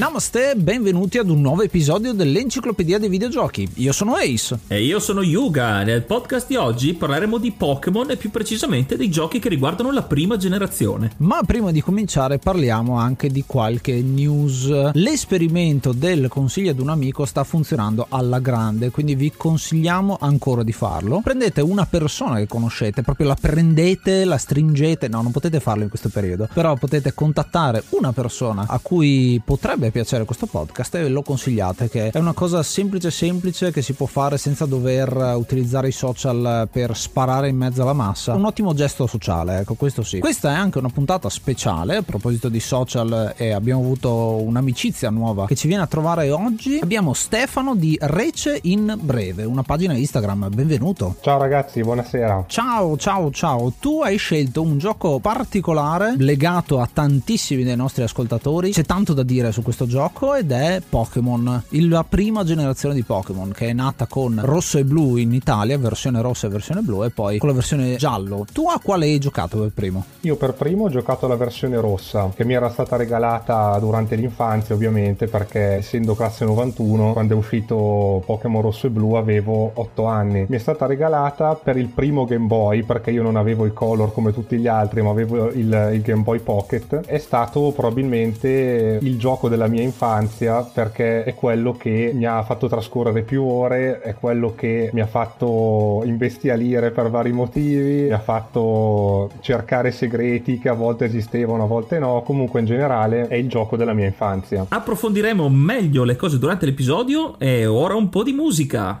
Namaste, benvenuti ad un nuovo episodio dell'Enciclopedia dei Videogiochi. Io sono Ace. E io sono Yuga. Nel podcast di oggi parleremo di Pokémon e più precisamente dei giochi che riguardano la prima generazione. Ma prima di cominciare parliamo anche di qualche news. L'esperimento del consiglio ad un amico sta funzionando alla grande, quindi vi consigliamo ancora di farlo. Prendete una persona che conoscete, proprio la prendete, la stringete, no, non potete farlo in questo periodo, però potete contattare una persona a cui potrebbe piacere questo podcast e lo consigliate che è una cosa semplice semplice che si può fare senza dover utilizzare i social per sparare in mezzo alla massa. Un ottimo gesto sociale ecco questo sì. Questa è anche una puntata speciale a proposito di social e abbiamo avuto un'amicizia nuova che ci viene a trovare oggi. Abbiamo Stefano di Rece in breve una pagina Instagram. Benvenuto. Ciao ragazzi buonasera. Ciao ciao ciao. Tu hai scelto un gioco particolare legato a tantissimi dei nostri ascoltatori. C'è tanto da dire su questo questo gioco ed è Pokémon, la prima generazione di Pokémon che è nata con rosso e blu in Italia, versione rossa e versione blu e poi con la versione giallo. Tu a quale hai giocato per primo? Io per primo ho giocato la versione rossa che mi era stata regalata durante l'infanzia ovviamente perché essendo classe 91 quando è uscito Pokémon rosso e blu avevo 8 anni. Mi è stata regalata per il primo Game Boy perché io non avevo i color come tutti gli altri ma avevo il, il Game Boy Pocket. È stato probabilmente il gioco della mia infanzia perché è quello che mi ha fatto trascorrere più ore, è quello che mi ha fatto imbestialire per vari motivi, mi ha fatto cercare segreti che a volte esistevano, a volte no, comunque in generale è il gioco della mia infanzia. Approfondiremo meglio le cose durante l'episodio e ora un po' di musica.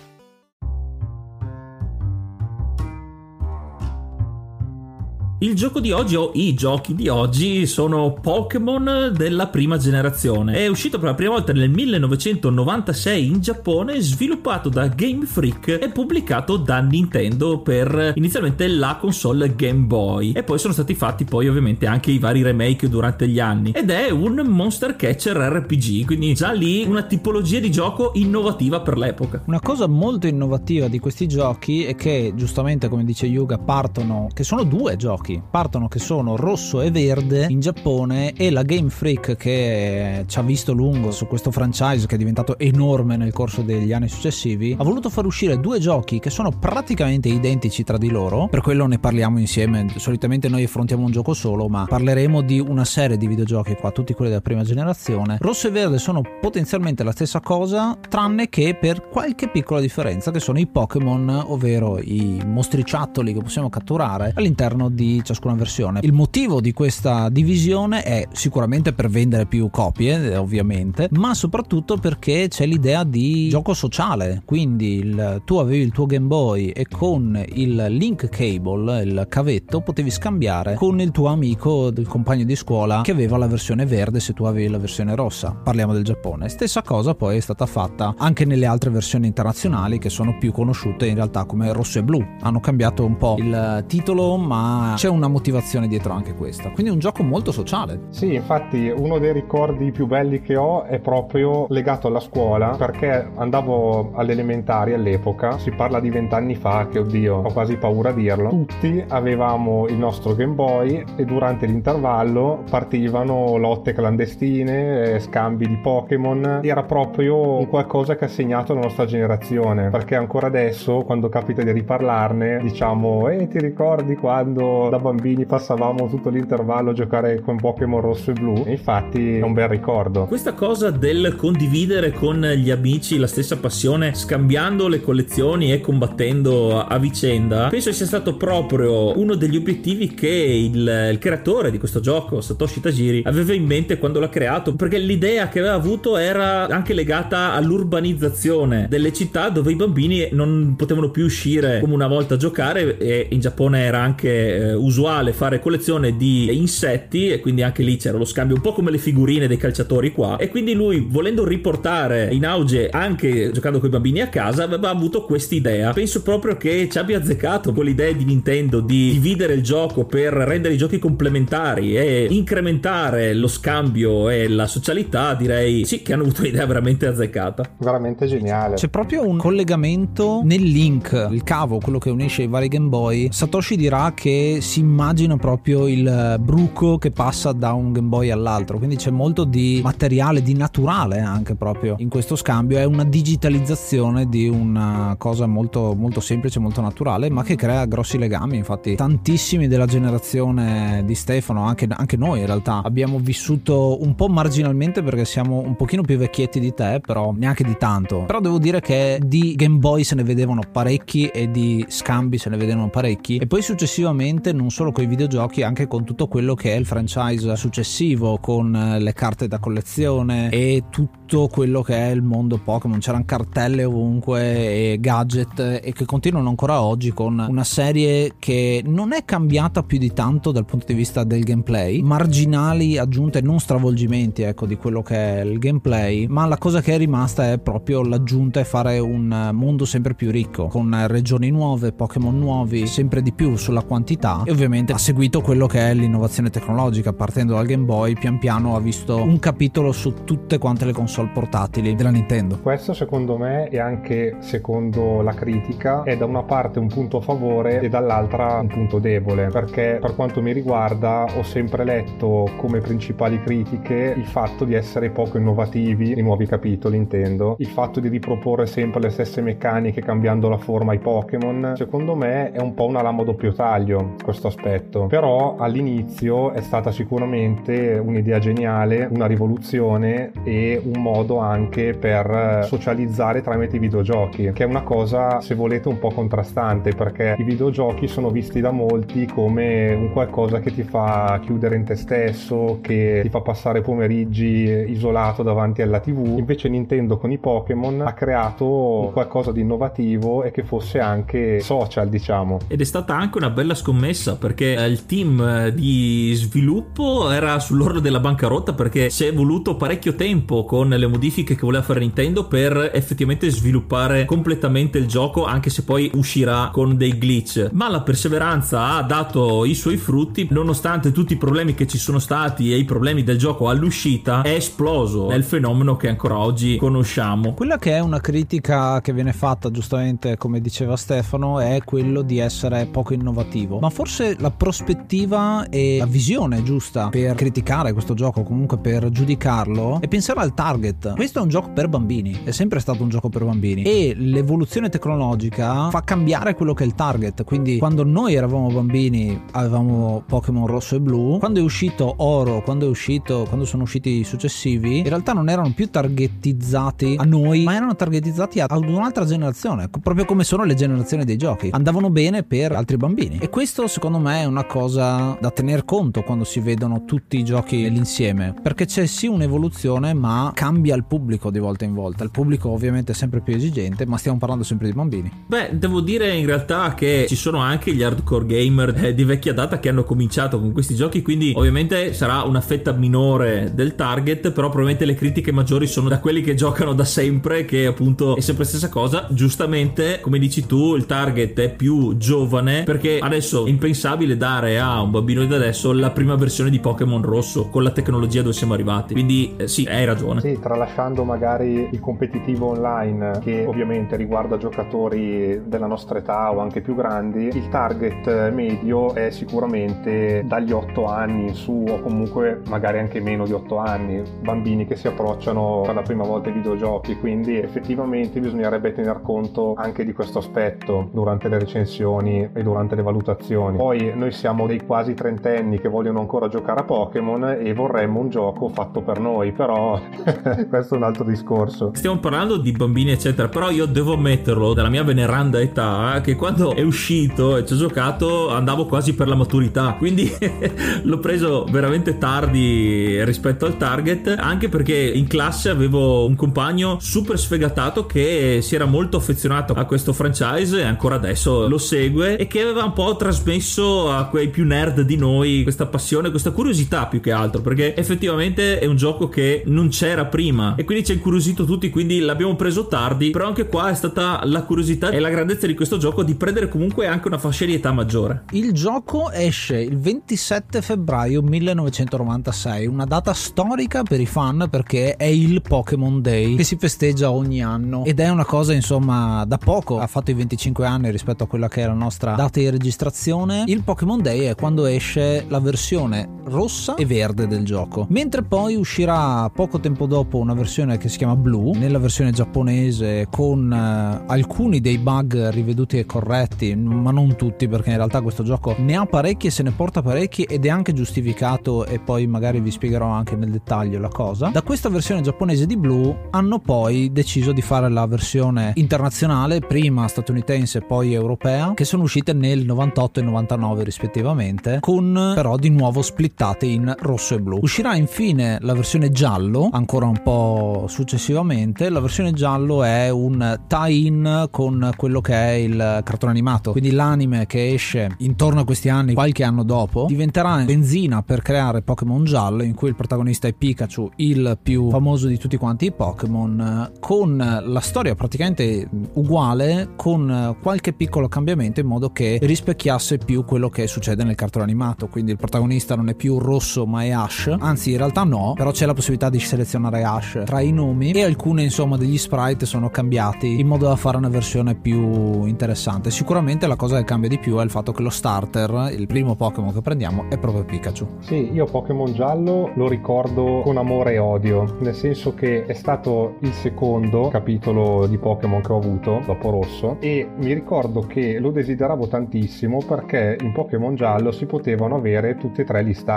Il gioco di oggi o i giochi di oggi sono Pokémon della prima generazione. È uscito per la prima volta nel 1996 in Giappone, sviluppato da Game Freak e pubblicato da Nintendo per inizialmente la console Game Boy. E poi sono stati fatti poi ovviamente anche i vari remake durante gli anni. Ed è un Monster Catcher RPG, quindi già lì una tipologia di gioco innovativa per l'epoca. Una cosa molto innovativa di questi giochi è che giustamente come dice Yuga partono che sono due giochi marchi. Partono che sono rosso e verde in Giappone e la Game Freak che ci ha visto lungo su questo franchise che è diventato enorme nel corso degli anni successivi ha voluto far uscire due giochi che sono praticamente identici tra di loro. Per quello ne parliamo insieme. Solitamente noi affrontiamo un gioco solo, ma parleremo di una serie di videogiochi qua, tutti quelli della prima generazione. Rosso e verde sono potenzialmente la stessa cosa, tranne che per qualche piccola differenza, che sono i Pokémon, ovvero i mostriciattoli che possiamo catturare all'interno di ciascuna versione. Il motivo di questa divisione è sicuramente per vendere più copie, ovviamente, ma soprattutto perché c'è l'idea di gioco sociale. Quindi il, tu avevi il tuo Game Boy e con il link cable, il cavetto, potevi scambiare con il tuo amico, il compagno di scuola che aveva la versione verde se tu avevi la versione rossa. Parliamo del Giappone. Stessa cosa poi è stata fatta anche nelle altre versioni internazionali che sono più conosciute in realtà come rosso e blu. Hanno cambiato un po' il titolo, ma c'è una motivazione dietro anche questa. Quindi è un gioco molto sociale. Sì, infatti uno dei ricordi più belli che ho è proprio legato alla scuola perché andavo alle elementari all'epoca, si parla di vent'anni fa che oddio, ho quasi paura a dirlo. Tutti avevamo il nostro Game Boy e durante l'intervallo partivano lotte clandestine, eh, scambi di Pokémon. Era proprio qualcosa che ha segnato la nostra generazione perché ancora adesso quando capita di riparlarne diciamo e eh, ti ricordi quando da bambini passavamo tutto l'intervallo a giocare con Pokémon rosso e blu? E infatti è un bel ricordo. Questa cosa del condividere con gli amici la stessa passione scambiando le collezioni e combattendo a vicenda penso sia stato proprio uno degli obiettivi che il, il creatore di questo gioco Satoshi Tajiri aveva in mente quando l'ha creato perché l'idea che aveva avuto era anche legata all'urbanizzazione delle città dove i bambini non potevano più uscire come una volta a giocare e in Giappone era anche eh, usuale fare collezione di insetti e quindi anche lì c'era lo scambio un po' come le figurine dei calciatori qua e quindi lui volendo riportare in auge anche giocando con i bambini a casa aveva avuto quest'idea penso proprio che ci abbia azzeccato con l'idea di Nintendo di dividere il gioco per rendere i giochi complementari e incrementare lo scambio e la socialità direi sì che hanno avuto un'idea veramente azzeccata. Veramente geniale. C'è proprio un collegamento nel link il cavo quello che unisce i vari Game Boy. Satoshi dirà che si immagina proprio il bruco che passa da un Game Boy all'altro. Quindi c'è molto di materiale di naturale anche proprio in questo scambio. È una digitalizzazione di una cosa molto molto semplice molto naturale ma che crea grossi legami. Infatti tantissimi della generazione di Stefano anche, anche noi in realtà abbiamo vissuto un po' marginalmente perché siamo un pochino più vecchietti di te però neanche di tanto. Però devo dire che di Game Boy se ne vedevano parecchi e di scambi se ne vedevano parecchi. E poi successivamente non solo con i videogiochi anche con tutto quello che è il franchise successivo con le carte da collezione e tutto quello che è il mondo Pokémon. C'erano cartelle ovunque e gadget e che continuano ancora oggi con una serie che non è cambiata più di tanto dal punto di vista del gameplay. Marginali aggiunte non stravolgimenti ecco di quello che è il gameplay ma la cosa che è rimasta è proprio l'aggiunta e fare un mondo sempre più ricco con regioni nuove Pokémon nuovi sempre di più sulla quantità e ovviamente ha seguito quello che è l'innovazione tecnologica partendo dal Game Boy pian piano ha visto un capitolo su tutte quante le console portatili della Nintendo. Questo secondo me e anche secondo la critica è da una parte un punto a favore e dall'altra un punto debole perché per quanto mi riguarda ho sempre letto come principali critiche il fatto di essere poco innovativi nei nuovi capitoli intendo. Il fatto di riproporre sempre le stesse meccaniche cambiando la forma ai Pokémon secondo me è un po' una lama a doppio taglio questo aspetto però all'inizio è stata sicuramente un'idea geniale una rivoluzione e un modo anche per socializzare tramite i videogiochi che è una cosa se volete un po' contrastante perché i videogiochi sono visti da molti come un qualcosa che ti fa chiudere in te stesso che ti fa passare pomeriggi isolato davanti alla tv invece Nintendo con i Pokémon ha creato qualcosa di innovativo e che fosse anche social diciamo. Ed è stata anche una bella scommessa perché il team di sviluppo era sull'orlo della bancarotta perché si è voluto parecchio tempo con le modifiche che voleva fare Nintendo per effettivamente sviluppare completamente il gioco anche se poi uscirà con dei glitch. Ma la perseveranza ha dato i suoi frutti nonostante tutti i problemi che ci sono stati e i problemi del gioco all'uscita è esploso è il fenomeno che ancora oggi conosciamo. Quella che è una critica che viene fatta giustamente come diceva Stefano è quello di essere poco innovativo. Ma forse forse la prospettiva e la visione giusta per criticare questo gioco, comunque per giudicarlo, è pensare al target. Questo è un gioco per bambini, è sempre stato un gioco per bambini e l'evoluzione tecnologica fa cambiare quello che è il target. Quindi quando noi eravamo bambini avevamo Pokémon rosso e blu, quando è uscito oro, quando è uscito, quando sono usciti i successivi, in realtà non erano più targetizzati a noi, ma erano targetizzati ad un'altra generazione, proprio come sono le generazioni dei giochi. Andavano bene per altri bambini. E questo secondo me è una cosa da tener conto quando si vedono tutti i giochi nell'insieme, perché c'è sì un'evoluzione, ma cambia il pubblico di volta in volta. Il pubblico ovviamente è sempre più esigente, ma stiamo parlando sempre di bambini. Beh, devo dire in realtà che ci sono anche gli hardcore gamer di vecchia data che hanno cominciato con questi giochi, quindi ovviamente sarà una fetta minore del target, però probabilmente le critiche maggiori sono da quelli che giocano da sempre, che appunto è sempre la stessa cosa. Giustamente, come dici tu, il target è più giovane perché adesso è impensabile dare a un bambino di adesso la prima versione di Pokémon rosso con la tecnologia dove siamo arrivati. Quindi eh, sì, hai ragione. Sì, tralasciando magari il competitivo online che ovviamente riguarda giocatori della nostra età o anche più grandi, il target medio è sicuramente dagli 8 anni in su o comunque magari anche meno di 8 anni, bambini che si approcciano per la prima volta ai videogiochi, quindi effettivamente bisognerebbe tener conto anche di questo aspetto durante le recensioni e durante le valutazioni. Poi noi siamo dei quasi trentenni che vogliono ancora giocare a Pokémon e vorremmo un gioco fatto per noi, però questo è un altro discorso. Stiamo parlando di bambini eccetera, però io devo ammetterlo dalla mia veneranda età che quando è uscito e ci ho giocato andavo quasi per la maturità, quindi l'ho preso veramente tardi rispetto al target, anche perché in classe avevo un compagno super sfegatato che si era molto affezionato a questo franchise e ancora adesso lo segue e che aveva un po' trasmesso a quei più nerd di noi questa passione, questa curiosità più che altro, perché effettivamente è un gioco che non c'era prima e quindi ci ha incuriosito tutti, quindi l'abbiamo preso tardi, però anche qua è stata la curiosità e la grandezza di questo gioco di prendere comunque anche una fascia di età maggiore. Il gioco esce il 27 febbraio 1996, una data storica per i fan perché è il Pokémon Day che si festeggia ogni anno ed è una cosa insomma da poco, ha fatto i 25 anni rispetto a quella che è la nostra data di registrazione. Il Pokémon Day è quando esce la versione rossa e verde del gioco, mentre poi uscirà poco tempo dopo una versione che si chiama Blue, nella versione giapponese con uh, alcuni dei bug riveduti e corretti, ma non tutti perché in realtà questo gioco ne ha parecchi e se ne porta parecchi ed è anche giustificato e poi magari vi spiegherò anche nel dettaglio la cosa. Da questa versione giapponese di Blue hanno poi deciso di fare la versione internazionale, prima statunitense e poi europea, che sono uscite nel 98 e 99 rispettivamente, con però di nuovo splittate in rosso e blu. Uscirà infine la versione giallo, ancora un po' successivamente. La versione giallo è un tie-in con quello che è il cartone animato, quindi l'anime che esce intorno a questi anni, qualche anno dopo, diventerà benzina per creare Pokémon giallo, in cui il protagonista è Pikachu, il più famoso di tutti quanti i Pokémon, con la storia praticamente uguale, con qualche piccolo cambiamento in modo che rispecchiasse più quello che succede nel cartone animato. Quindi il protagonista non è più rosso ma è Ash, anzi in realtà no, però c'è la possibilità di selezionare Ash tra i nomi e alcune insomma degli sprite sono cambiati in modo da fare una versione più interessante. Sicuramente la cosa che cambia di più è il fatto che lo starter, il primo Pokémon che prendiamo, è proprio Pikachu. Sì, io Pokémon giallo lo ricordo con amore e odio, nel senso che è stato il secondo capitolo di Pokémon che ho avuto dopo rosso e mi ricordo che lo desideravo tantissimo perché in Pokémon giallo si potevano avere tutti e tre gli starter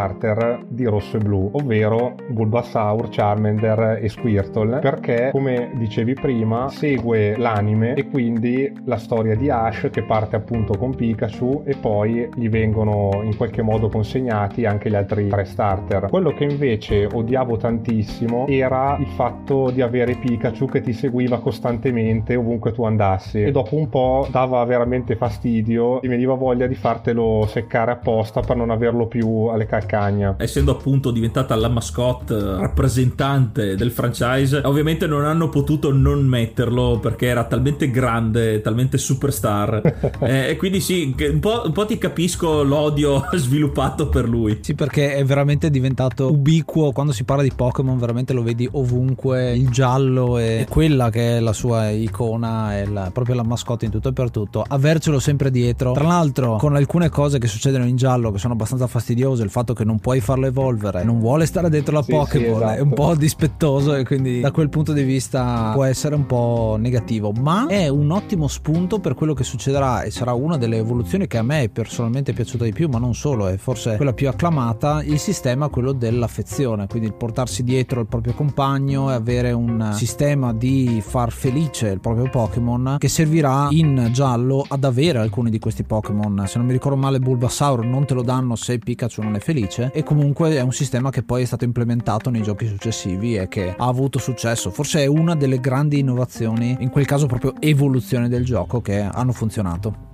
di rosso e blu, ovvero Bulbasaur, Charmander e Squirtle, perché come dicevi prima segue l'anime e quindi la storia di Ash che parte appunto con Pikachu e poi gli vengono in qualche modo consegnati anche gli altri tre starter. Quello che invece odiavo tantissimo era il fatto di avere Pikachu che ti seguiva costantemente ovunque tu andassi e dopo un po' dava veramente fastidio e mi veniva voglia di fartelo seccare apposta per non averlo più alle calcagna. Essendo appunto diventata la mascotte rappresentante del franchise, ovviamente non hanno potuto non metterlo perché era talmente grande, talmente superstar. eh, e quindi sì, un po', un po' ti capisco l'odio sviluppato per lui. Sì, perché è veramente diventato ubiquo quando si parla di Pokémon, veramente lo vedi ovunque. Il giallo è quella che è la sua icona, è la, proprio la mascotte in tutto e per tutto. Avercelo sempre dietro. Tra l'altro, con alcune cose che succedono in giallo che sono abbastanza fastidiose, il fatto che non puoi farlo evolvere, non vuole stare dentro la Sì, Pokéball, sì, esatto. è un po' dispettoso e quindi da quel punto di vista può essere un po' negativo, ma è un ottimo spunto per quello che succederà e sarà una delle evoluzioni che a me personalmente è piaciuta di più, ma non solo, è forse quella più acclamata, il sistema quello dell'affezione, quindi il portarsi dietro il proprio compagno e avere un sistema di far felice il proprio Pokémon che servirà in giallo ad avere alcuni di questi Pokémon. Se non mi ricordo male Bulbasaur non te lo danno se Pikachu non è felice e comunque è un sistema che poi è stato implementato nei giochi successivi e che ha avuto successo. Forse è una delle grandi innovazioni, in quel caso proprio evoluzione del gioco che hanno funzionato.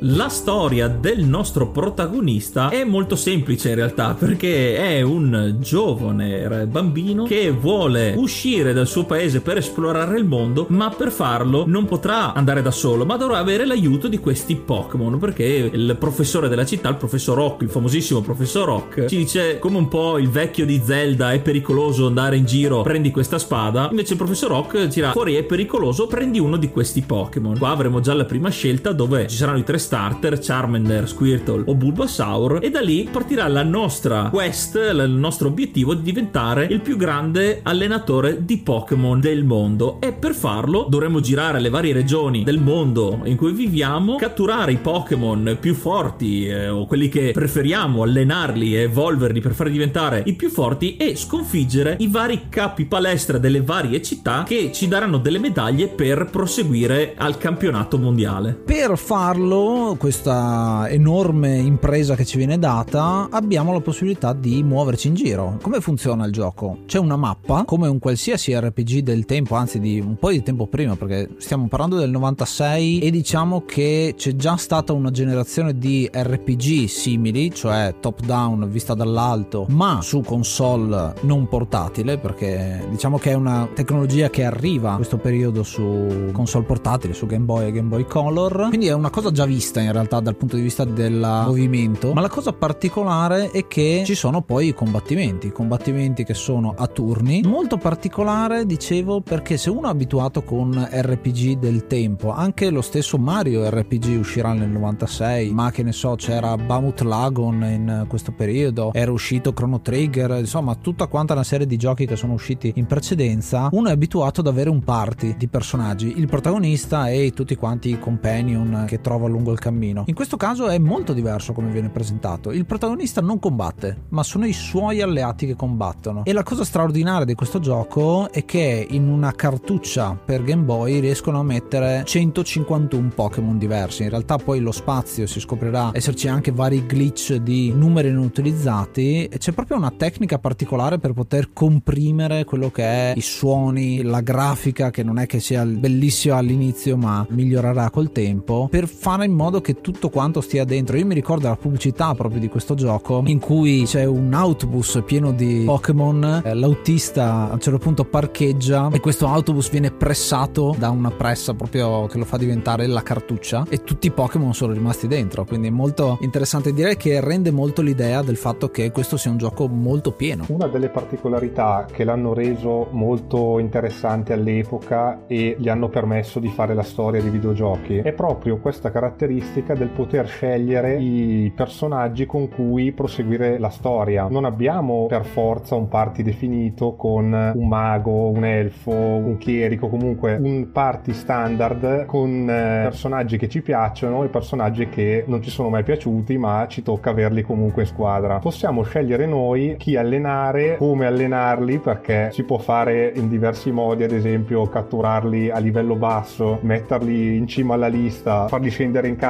La storia del nostro protagonista è molto semplice in realtà perché è un giovane bambino che vuole uscire dal suo paese per esplorare il mondo ma per farlo non potrà andare da solo ma dovrà avere l'aiuto di questi Pokémon perché il professore della città, il professor Rock, il famosissimo professor Rock ci dice come un po' il vecchio di Zelda è pericoloso andare in giro prendi questa spada. Invece il professor Rock dirà fuori è pericoloso prendi uno di questi Pokémon. Qua avremo già la prima scelta dove ci saranno i tre starter, Charmander, Squirtle o Bulbasaur e da lì partirà la nostra quest, il nostro obiettivo di diventare il più grande allenatore di Pokémon del mondo e per farlo dovremo girare le varie regioni del mondo in cui viviamo, catturare i Pokémon più forti eh, o quelli che preferiamo, allenarli e evolverli per farli diventare i più forti e sconfiggere i vari capi palestra delle varie città che ci daranno delle medaglie per proseguire al campionato mondiale. Per farlo, questa enorme impresa che ci viene data, abbiamo la possibilità di muoverci in giro. Come funziona il gioco? C'è una mappa, come un qualsiasi RPG del tempo, anzi di un po' di tempo prima, perché stiamo parlando del 96 e diciamo che c'è già stata una generazione di RPG simili, cioè top down vista dall'alto, ma su console non portatile, perché diciamo che è una tecnologia che arriva in questo periodo su console portatili, su Game Boy e Game Boy Color. Quindi è una cosa già vista in realtà dal punto di vista del movimento, ma la cosa particolare è che ci sono poi i combattimenti, combattimenti che sono a turni. Molto particolare, dicevo, perché se uno è abituato con RPG del tempo, anche lo stesso Mario RPG uscirà nel 96, ma che ne so, c'era Bamut Lagon in questo periodo, era uscito Chrono Trigger, insomma, tutta quanta una serie di giochi che sono usciti in precedenza, uno è abituato ad avere un party di personaggi, il protagonista e tutti quanti i companion che trova lungo il cammino. In questo caso è molto diverso come viene presentato. Il protagonista non combatte, ma sono i suoi alleati che combattono. E la cosa straordinaria di questo gioco è che in una cartuccia per Game Boy riescono a mettere 151 Pokémon diversi. In realtà poi lo spazio si scoprirà esserci anche vari glitch di numeri non utilizzati e c'è proprio una tecnica particolare per poter comprimere quello che è i suoni, la grafica che non è che sia bellissima all'inizio ma migliorerà col tempo per fare in modo che tutto quanto stia dentro. Io mi ricordo la pubblicità proprio di questo gioco in cui c'è un autobus pieno di Pokémon, eh, l'autista a un certo punto parcheggia e questo autobus viene pressato da una pressa proprio che lo fa diventare la cartuccia e tutti i Pokémon sono rimasti dentro, quindi è molto interessante direi che rende molto l'idea del fatto che questo sia un gioco molto pieno. Una delle particolarità che l'hanno reso molto interessante all'epoca e gli hanno permesso di fare la storia dei videogiochi è proprio questa caratteristica caratteristica del poter scegliere i personaggi con cui proseguire la storia. Non abbiamo per forza un party definito con un mago, un elfo, un chierico, comunque un party standard con eh, personaggi che ci piacciono e personaggi che non ci sono mai piaciuti ma ci tocca averli comunque in squadra. Possiamo scegliere noi chi allenare, come allenarli perché si può fare in diversi modi, ad esempio catturarli a livello basso, metterli in cima alla lista, farli scendere in campo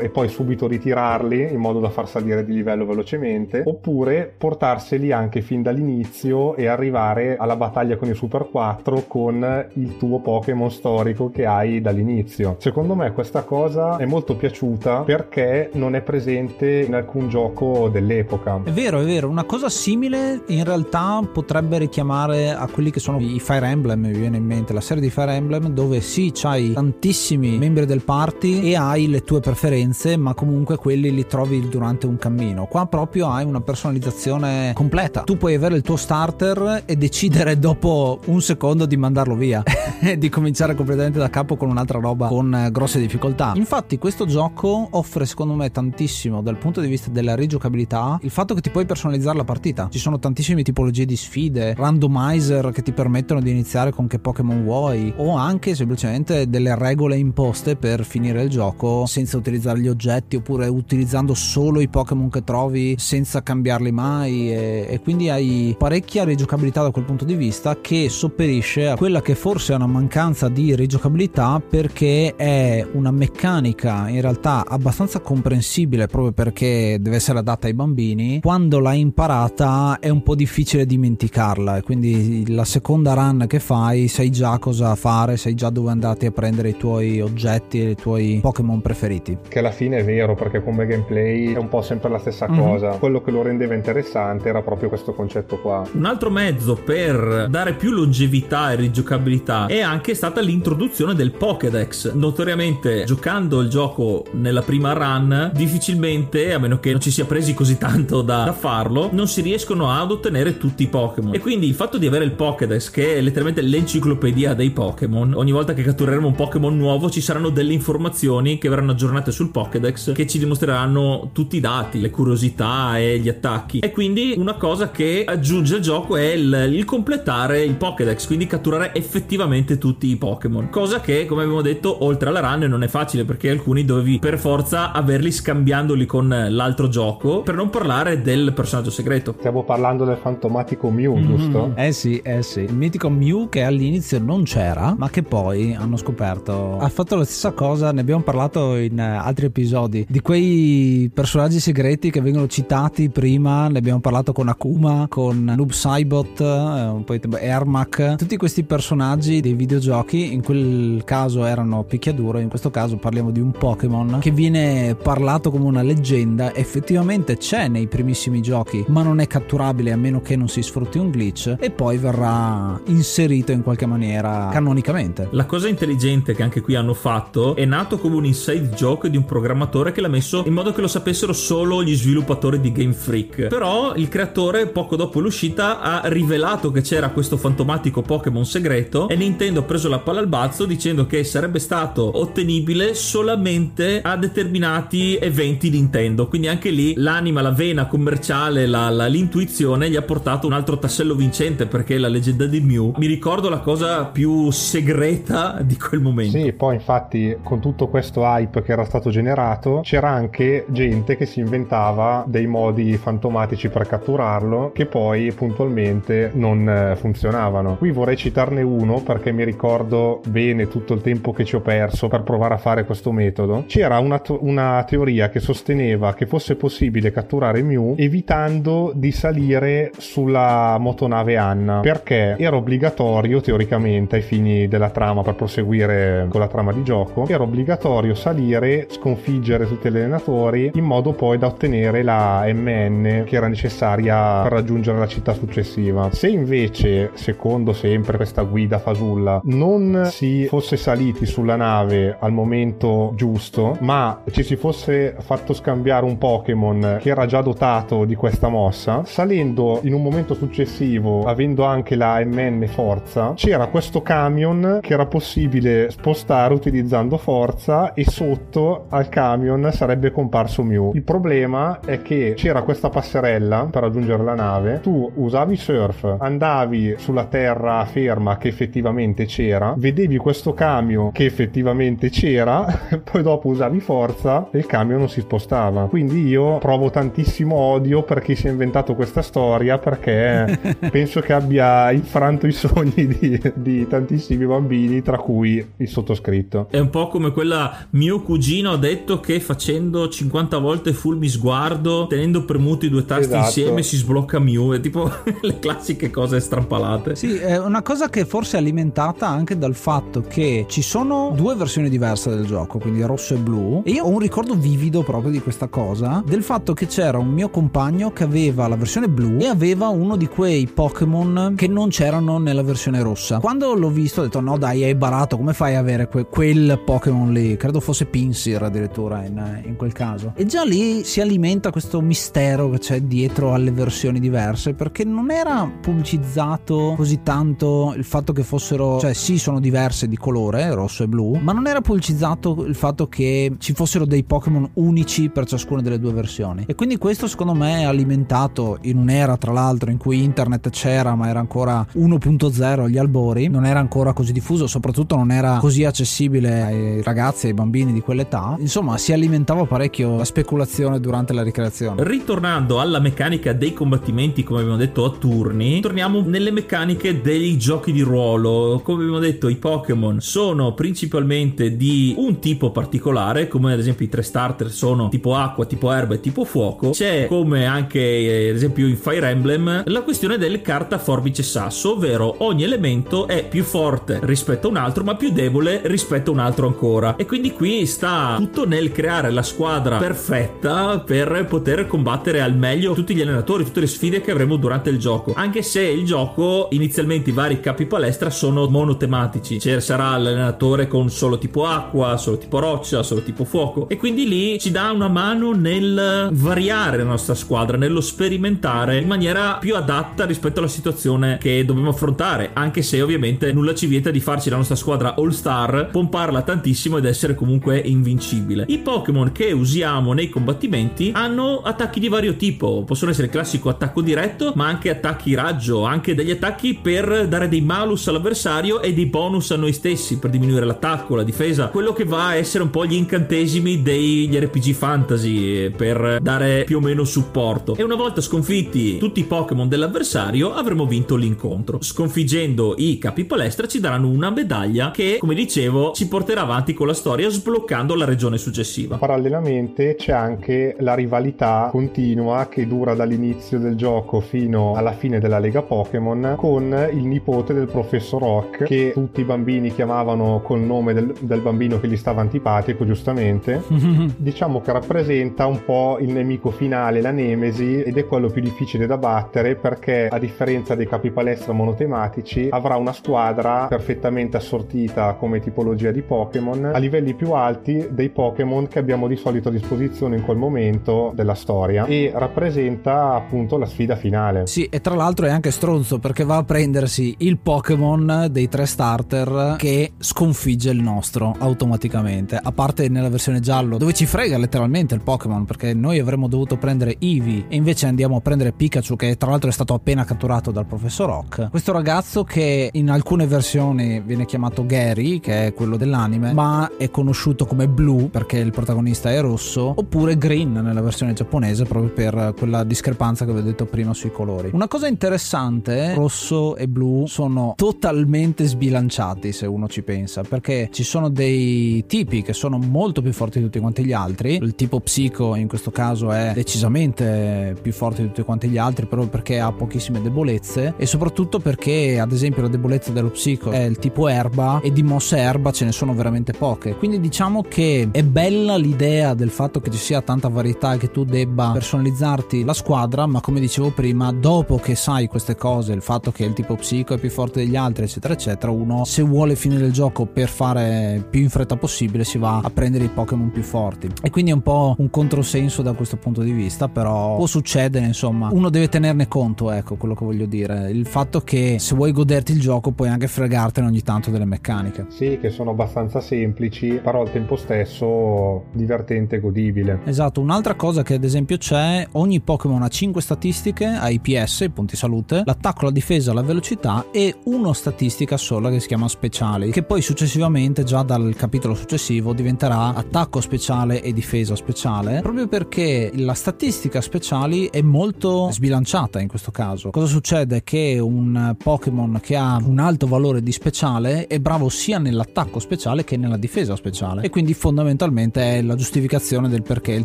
e poi subito ritirarli in modo da far salire di livello velocemente, oppure portarseli anche fin dall'inizio e arrivare alla battaglia con i Super 4 con il tuo Pokémon storico che hai dall'inizio. Secondo me questa cosa è molto piaciuta perché non è presente in alcun gioco dell'epoca. È vero, è vero, una cosa simile in realtà potrebbe richiamare a quelli che sono i Fire Emblem, mi viene in mente la serie di Fire Emblem dove sì, c'hai tantissimi membri del party e hai le tue preferenze, ma comunque quelli li trovi durante un cammino. Qua proprio hai una personalizzazione completa. Tu puoi avere il tuo starter e decidere dopo un secondo di mandarlo via e di cominciare completamente da capo con un'altra roba con grosse difficoltà. Infatti questo gioco offre secondo me tantissimo dal punto di vista della rigiocabilità il fatto che ti puoi personalizzare la partita. Ci sono tantissime tipologie di sfide, randomizer che ti permettono di iniziare con che Pokémon vuoi o anche semplicemente delle regole imposte per finire il gioco senza utilizzare gli oggetti oppure utilizzando solo i Pokémon che trovi senza cambiarli mai e, e quindi hai parecchia rigiocabilità da quel punto di vista che sopperisce a quella che forse è una mancanza di rigiocabilità perché è una meccanica in realtà abbastanza comprensibile proprio perché deve essere adatta ai bambini. Quando l'hai imparata è un po' difficile dimenticarla e quindi la seconda run che fai sai già cosa fare sai già dove andate a prendere i tuoi oggetti e i tuoi Pokémon preferiti che alla fine è vero perché come gameplay è un po' sempre la stessa mm-hmm. cosa. Quello che lo rendeva interessante era proprio questo concetto qua. Un altro mezzo per dare più longevità e rigiocabilità è anche stata l'introduzione del Pokédex. Notoriamente giocando il gioco nella prima run difficilmente a meno che non ci sia presi così tanto da, da farlo non si riescono ad ottenere tutti i Pokémon. E quindi il fatto di avere il Pokédex che è letteralmente l'enciclopedia dei Pokémon ogni volta che cattureremo un Pokémon nuovo ci saranno delle informazioni che verranno aggiornate sul Pokédex che ci dimostreranno tutti i dati le curiosità e gli attacchi. E quindi una cosa che aggiunge al gioco è il, il completare il Pokédex quindi catturare effettivamente tutti i Pokémon. Cosa che come abbiamo detto oltre alla run non è facile perché alcuni dovevi per forza averli scambiandoli con l'altro gioco per non parlare del personaggio segreto. Stiamo parlando del fantomatico Mew mm-hmm. giusto? eh sì eh sì. Il mitico Mew che all'inizio non c'era ma che poi hanno scoperto. Ha fatto la stessa cosa ne abbiamo parlato in eh, altri episodi. Di quei personaggi segreti che vengono citati prima ne abbiamo parlato con Akuma con Noob Saibot eh, poi Ermac. Tutti questi personaggi dei videogiochi in quel caso erano picchiaduro in questo caso parliamo di un Pokémon che viene parlato come una leggenda effettivamente c'è nei primissimi giochi ma non è catturabile a meno che non si sfrutti un glitch e poi verrà inserito in qualche maniera canonicamente. La cosa intelligente che anche qui hanno fatto è nato come un inside joke di un programmatore che l'ha messo in modo che lo sapessero solo gli sviluppatori di Game Freak però il creatore poco dopo l'uscita ha rivelato che c'era questo fantomatico Pokémon segreto e Nintendo ha preso la palla al balzo dicendo che sarebbe stato ottenibile solamente a determinati eventi Nintendo. Quindi anche lì l'anima, la vena commerciale, la, la, l'intuizione gli ha portato un altro tassello vincente perché la leggenda di Mew mi ricordo la cosa più segreta di quel momento. Sì, poi infatti con tutto questo hype che era stato generato c'era anche gente che si inventava dei modi fantomatici per catturarlo che poi puntualmente non eh, funzionavano. Qui vorrei citarne uno perché mi ricordo bene tutto il tempo che ci ho perso per provare a fare questo metodo. C'era una, to- una teoria che sosteneva che fosse possibile catturare Mew evitando di salire sulla motonave Anna perché era obbligatorio teoricamente ai fini della trama per proseguire con la trama di gioco era obbligatorio salire sconfiggere tutti gli allenatori in modo poi da ottenere la MN che era necessaria per raggiungere la città successiva. Se invece secondo sempre questa guida fasulla non si fosse saliti sulla nave al momento giusto ma ci si fosse fatto scambiare un Pokémon che era già dotato di questa mossa salendo in un momento successivo avendo anche la MN forza c'era questo camion che era possibile spostare utilizzando forza e sotto sotto al camion sarebbe comparso Mew. Il problema è che c'era questa passerella per raggiungere la nave, tu usavi surf, andavi sulla terra ferma che effettivamente c'era, vedevi questo camion che effettivamente c'era, poi dopo usavi forza e il camion non si spostava. Quindi io provo tantissimo odio per chi si è inventato questa storia perché penso che abbia infranto i sogni di, di tantissimi bambini, tra cui il sottoscritto. È un po' come quella mio cugino ha detto che facendo 50 volte full mi sguardo, tenendo premuti i due tasti esatto. insieme si sblocca Mew, è tipo le classiche cose strampalate. Sì, è una cosa che forse è alimentata anche dal fatto che ci sono due versioni diverse del gioco, quindi rosso e blu, e io ho un ricordo vivido proprio di questa cosa, del fatto che c'era un mio compagno che aveva la versione blu e aveva uno di quei Pokémon che non c'erano nella versione rossa. Quando l'ho visto ho detto no dai è barato, come fai a avere que- quel Pokémon lì? Credo fosse Pinsir addirittura in, in quel caso. E già lì si alimenta questo mistero che c'è dietro alle versioni diverse perché non era pubblicizzato così tanto il fatto che fossero, cioè sì sono diverse di colore, rosso e blu, ma non era pubblicizzato il fatto che ci fossero dei Pokémon unici per ciascuna delle due versioni. E quindi questo secondo me è alimentato in un'era tra l'altro in cui internet c'era ma era ancora 1.0 agli albori, non era ancora così diffuso, soprattutto non era così accessibile ai ragazzi e ai bambini di quell'età. Insomma, si alimentava parecchio la speculazione durante la ricreazione. Ritornando alla meccanica dei combattimenti, come abbiamo detto a turni, torniamo nelle meccaniche dei giochi di ruolo. Come abbiamo detto, i Pokémon sono principalmente di un tipo particolare, come ad esempio i tre starter sono tipo acqua, tipo erba e tipo fuoco. C'è come anche eh, ad esempio in Fire Emblem la questione del carta forbice sasso, ovvero ogni elemento è più forte rispetto a un altro, ma più debole rispetto a un altro ancora. E quindi qui sta tutto nel creare la squadra perfetta per poter combattere al meglio tutti gli allenatori, tutte le sfide che avremo durante il gioco. Anche se il gioco inizialmente i vari capi palestra sono monotematici, ci sarà l'allenatore con solo tipo acqua, solo tipo roccia, solo tipo fuoco. E quindi lì ci dà una mano nel variare la nostra squadra, nello sperimentare in maniera più adatta rispetto alla situazione che dobbiamo affrontare, anche se ovviamente nulla ci vieta di farci la nostra squadra all star, pomparla tantissimo ed essere comunque invincibile. I Pokémon che usiamo nei combattimenti hanno attacchi di vario tipo, possono essere classico attacco diretto, ma anche attacchi raggio, anche degli attacchi per dare dei malus all'avversario e dei bonus a noi stessi per diminuire l'attacco, la difesa, quello che va a essere un po' gli incantesimi degli RPG fantasy per dare più o meno supporto. E una volta sconfitti tutti i Pokémon dell'avversario avremo vinto l'incontro. Sconfiggendo i capi palestra ci daranno una medaglia che, come dicevo, ci porterà avanti con la storia sbloccando la regione successiva. Parallelamente c'è anche la rivalità continua che dura dall'inizio del gioco fino alla fine della Lega Pokémon con il nipote del professor Rock che tutti i bambini chiamavano col nome del, del bambino che gli stava antipatico giustamente diciamo che rappresenta un po' il nemico finale la nemesi ed è quello più difficile da battere perché a differenza dei capi palestra monotematici avrà una squadra perfettamente assortita come tipologia di Pokémon a livelli più alti dei Pokémon che abbiamo di solito a disposizione in quel momento della storia e rappresenta appunto la sfida finale. Sì, e tra l'altro è anche stronzo perché va a prendersi il Pokémon dei tre starter che sconfigge il nostro automaticamente, a parte nella versione giallo dove ci frega letteralmente il Pokémon perché noi avremmo dovuto prendere Eevee e invece andiamo a prendere Pikachu che tra l'altro è stato appena catturato dal professor Rock. Questo ragazzo che in alcune versioni viene chiamato Gary, che è quello dell'anime, ma è conosciuto come Blue perché il protagonista è rosso, oppure Green nella versione giapponese proprio per quella discrepanza che vi ho detto prima sui colori. Una cosa interessante, rosso e blu sono totalmente sbilanciati se uno ci pensa, perché ci sono dei tipi che sono molto più forti di tutti quanti gli altri, il tipo psico in questo caso è decisamente più forte di tutti quanti gli altri proprio perché ha pochissime debolezze e soprattutto perché ad esempio la debolezza dello psico è il tipo erba e di mosse erba ce ne sono veramente poche, quindi diciamo che è bella l'idea del fatto che ci sia tanta varietà e che tu debba personalizzarti la squadra, ma come dicevo prima, dopo che sai queste cose, il fatto che il tipo psico è più forte degli altri, eccetera, eccetera, uno se vuole finire il gioco per fare più in fretta possibile si va a prendere i Pokémon più forti. E quindi è un po' un controsenso da questo punto di vista, però può succedere, insomma, uno deve tenerne conto, ecco quello che voglio dire. Il fatto che se vuoi goderti il gioco puoi anche fregartene ogni tanto delle meccaniche. Sì, che sono abbastanza semplici, però al tempo tempo stesso divertente e godibile. Esatto, un'altra cosa che ad esempio c'è, ogni Pokémon ha 5 statistiche, ha i PS, i punti salute, l'attacco, la difesa, la velocità e una statistica sola che si chiama speciali, che poi successivamente già dal capitolo successivo diventerà attacco speciale e difesa speciale, proprio perché la statistica speciali è molto sbilanciata in questo caso. Cosa succede? Che un Pokémon che ha un alto valore di speciale è bravo sia nell'attacco speciale che nella difesa speciale e quindi fondamentalmente è la giustificazione del perché il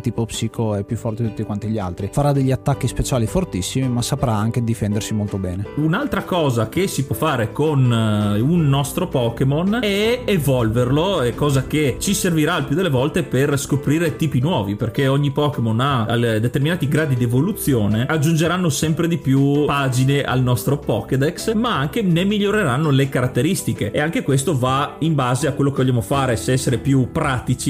tipo psico è più forte di tutti quanti gli altri. Farà degli attacchi speciali fortissimi ma saprà anche difendersi molto bene. Un'altra cosa che si può fare con eh, un nostro Pokémon è evolverlo, è cosa che ci servirà il più delle volte per scoprire tipi nuovi perché ogni Pokémon ha determinati gradi di evoluzione aggiungeranno sempre di più pagine al nostro Pokédex ma anche ne miglioreranno le caratteristiche e anche questo va in base a quello che vogliamo fare se essere più pratici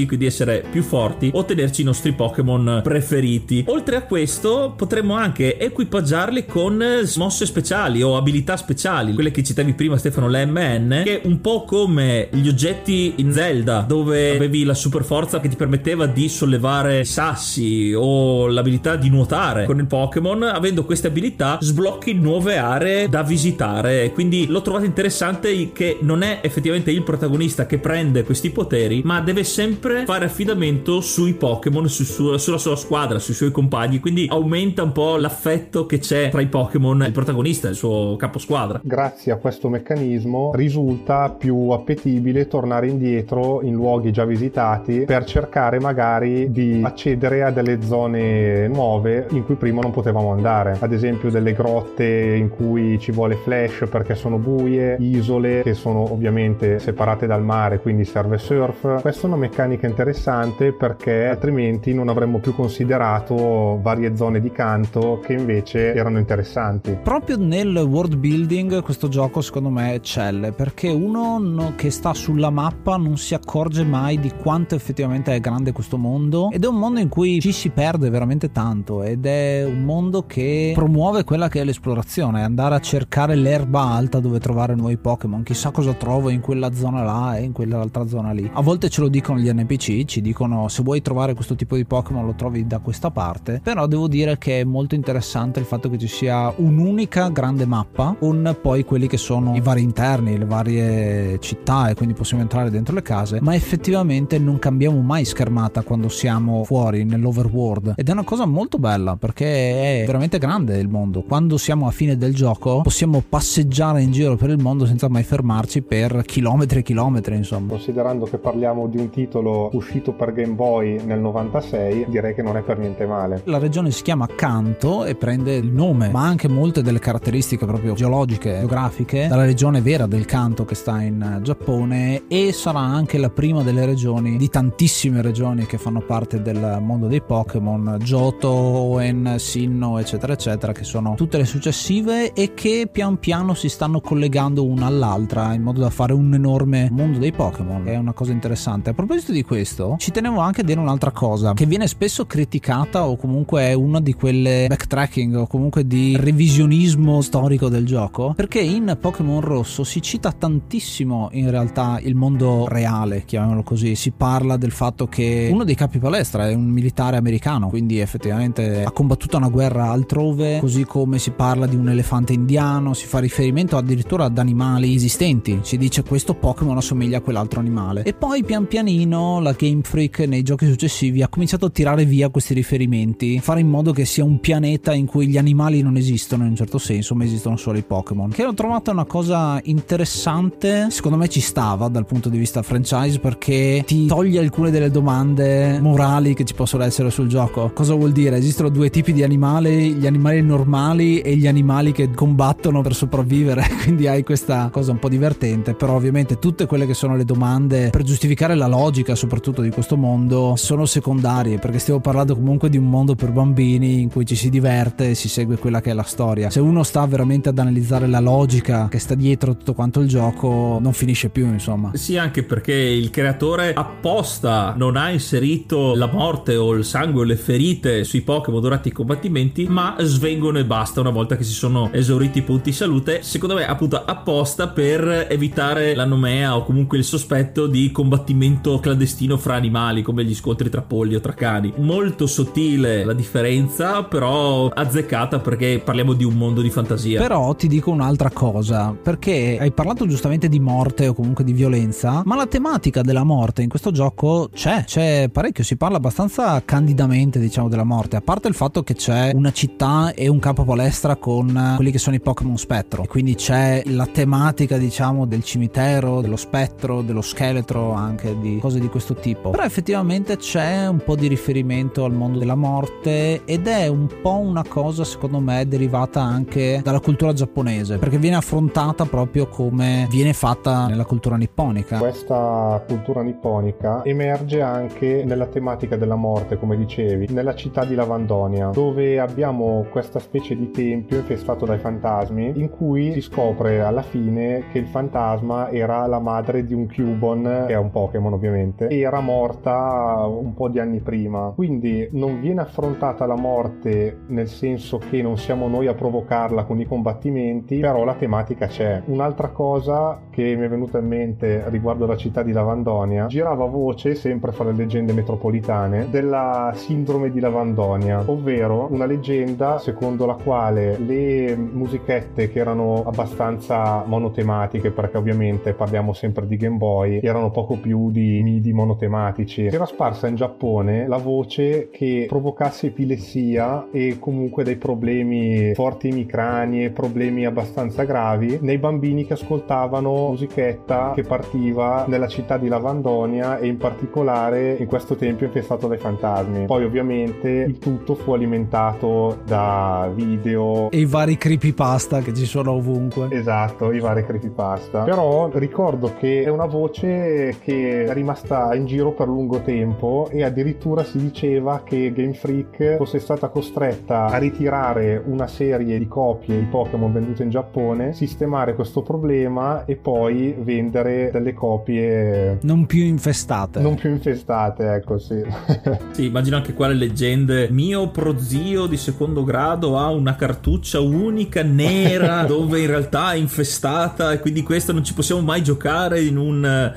quindi essere più forti o tenerci i nostri Pokémon preferiti. Oltre a questo potremmo anche equipaggiarli con mosse speciali o abilità speciali quelle che citavi prima Stefano le MN che un po' come gli oggetti in Zelda dove avevi la super forza che ti permetteva di sollevare sassi o l'abilità di nuotare con il Pokémon. Avendo queste abilità sblocchi nuove aree da visitare. Quindi l'ho trovato interessante che non è effettivamente il protagonista che prende questi poteri ma deve sempre fare affidamento sui Pokémon su, su, sulla sua squadra sui suoi compagni quindi aumenta un po' l'affetto che c'è tra i Pokémon il protagonista il suo capo squadra grazie a questo meccanismo risulta più appetibile tornare indietro in luoghi già visitati per cercare magari di accedere a delle zone nuove in cui prima non potevamo andare. Ad esempio delle grotte in cui ci vuole flash perché sono buie, isole che sono ovviamente separate dal mare, quindi serve surf. Questa è una meccanica interessante perché altrimenti non avremmo più considerato varie zone di canto che invece erano interessanti. Proprio nel world building questo gioco secondo me eccelle perché uno che sta sulla mappa non si accorge mai di quanto effettivamente è grande questo mondo ed è un mondo in cui ci si perde veramente tanto ed è un mondo che promuove quella che è l'esplorazione, andare a cercare l'erba alta dove trovare nuovi Pokémon, chissà cosa trovo in quella zona là e in quell'altra zona lì. A volte ce lo dicono gli NPC, ci dicono se vuoi trovare questo tipo di Pokémon lo trovi da questa parte, però devo dire che è molto interessante il fatto che ci sia un'unica grande mappa con poi quelli che sono i vari interni, le varie città e quindi possiamo entrare dentro le case, ma effettivamente non cambiamo mai schermata quando siamo fuori nell'overworld ed è una cosa molto bella perché è veramente grande il mondo. Quando siamo a fine del gioco possiamo passeggiare in giro per il mondo senza mai fermarci per chilometri e chilometri, insomma. Considerando che parliamo di un titolo uscito per Game Boy nel 96, direi che non è per niente male. La regione si chiama Kanto e prende il nome, ma anche molte delle caratteristiche proprio geologiche, geografiche dalla regione vera del Kanto che sta in Giappone e sarà anche la prima delle regioni di tantissime regioni che fanno parte del mondo dei Pokémon, Johto, Oen, Sinnoh, eccetera, eccetera, che sono tutte le successive e che pian piano si stanno collegando una all'altra in modo da fare un enorme mondo dei Pokémon. È una cosa interessante. A proposito di questo, ci tenevo anche a dire un'altra cosa che viene spesso criticata o comunque è una di quelle backtracking o comunque di revisionismo storico del gioco, perché in Pokémon Rosso si cita tantissimo in realtà il mondo reale, chiamiamolo così. Si parla del fatto che uno dei capi palestra è un militare americano, quindi effettivamente ha combattuto una guerra altrove, così come si parla di un elefante indiano, si fa riferimento addirittura ad animali esistenti. Si dice questo Pokémon assomiglia a quell'altro animale. E poi pian pianino la Game Freak nei giochi successivi ha cominciato a tirare via questi riferimenti, fare in modo che sia un pianeta in cui gli animali non esistono in un certo senso, ma esistono solo i Pokémon. Che ho trovato una cosa interessante, secondo me ci stava dal punto di vista franchise perché ti toglie alcune delle domande morali che ci possono essere sul gioco. Cosa vuol dire? Esistono due tipi di animali, gli animali normali e gli animali che combattono per sopravvivere, quindi hai questa cosa un po' divertente, però ovviamente tutte quelle che sono le domande per giustificare la logica soprattutto di questo mondo sono secondarie perché stiamo parlando comunque di un mondo per bambini in cui ci si diverte e si segue quella che è la storia. Se uno sta veramente ad analizzare la logica che sta dietro tutto quanto il gioco non finisce più insomma. Sì anche perché il creatore apposta non ha inserito la morte o il sangue o le ferite sui Pokémon durante i combattimenti ma svengono e basta una volta che si sono esauriti i punti salute secondo me appunto apposta per evitare la nomea o comunque il sospetto di combattimento molto clandestino fra animali come gli scontri tra polli o tra cani. Molto sottile la differenza, però azzeccata perché parliamo di un mondo di fantasia. Però ti dico un'altra cosa, perché hai parlato giustamente di morte o comunque di violenza, ma la tematica della morte in questo gioco c'è, c'è parecchio, si parla abbastanza candidamente diciamo della morte, a parte il fatto che c'è una città e un campo palestra con quelli che sono i Pokémon spettro, e quindi c'è la tematica diciamo del cimitero, dello spettro, dello scheletro, anche di cose di questo tipo. Però effettivamente c'è un po' di riferimento al mondo della morte ed è un po' una cosa secondo me derivata anche dalla cultura giapponese, perché viene affrontata proprio come viene fatta nella cultura nipponica. Questa cultura nipponica emerge anche nella tematica della morte, come dicevi, nella città di Lavandonia, dove abbiamo questa specie di tempio infestato dai fantasmi, in cui si scopre alla fine che il fantasma era la madre di un Cubon, che è un Pokémon ovviamente, e era morta un po' di anni prima. Quindi non viene affrontata la morte nel senso che non siamo noi a provocarla con i combattimenti, però la tematica c'è. Un'altra cosa che mi è venuta in mente riguardo la città di Lavandonia, girava voce sempre fra le leggende metropolitane della sindrome di Lavandonia, ovvero una leggenda secondo la quale le musichette che erano abbastanza monotematiche, perché ovviamente parliamo sempre di Game Boy, erano poco più di MIDI monotematici. Era sparsa in Giappone la voce che provocasse epilessia e comunque dei problemi forti emicranie, problemi abbastanza gravi nei bambini che ascoltavano musichetta che partiva nella città di Lavandonia e in particolare in questo tempio infestato dai fantasmi. Poi ovviamente il tutto fu alimentato da video e i vari creepypasta che ci sono ovunque. Esatto, i vari creepypasta. Però ricordo che è una voce che è rimasta in giro per lungo tempo e addirittura si diceva che Game Freak fosse stata costretta a ritirare una serie di copie di Pokémon vendute in Giappone, sistemare questo problema e poi vendere delle copie non più infestate. Non più infestate, ecco, sì. sì, immagino anche qua le leggende. Mio prozio di secondo grado ha una cartuccia unica nera dove in realtà è infestata e quindi questa non ci possiamo mai giocare in un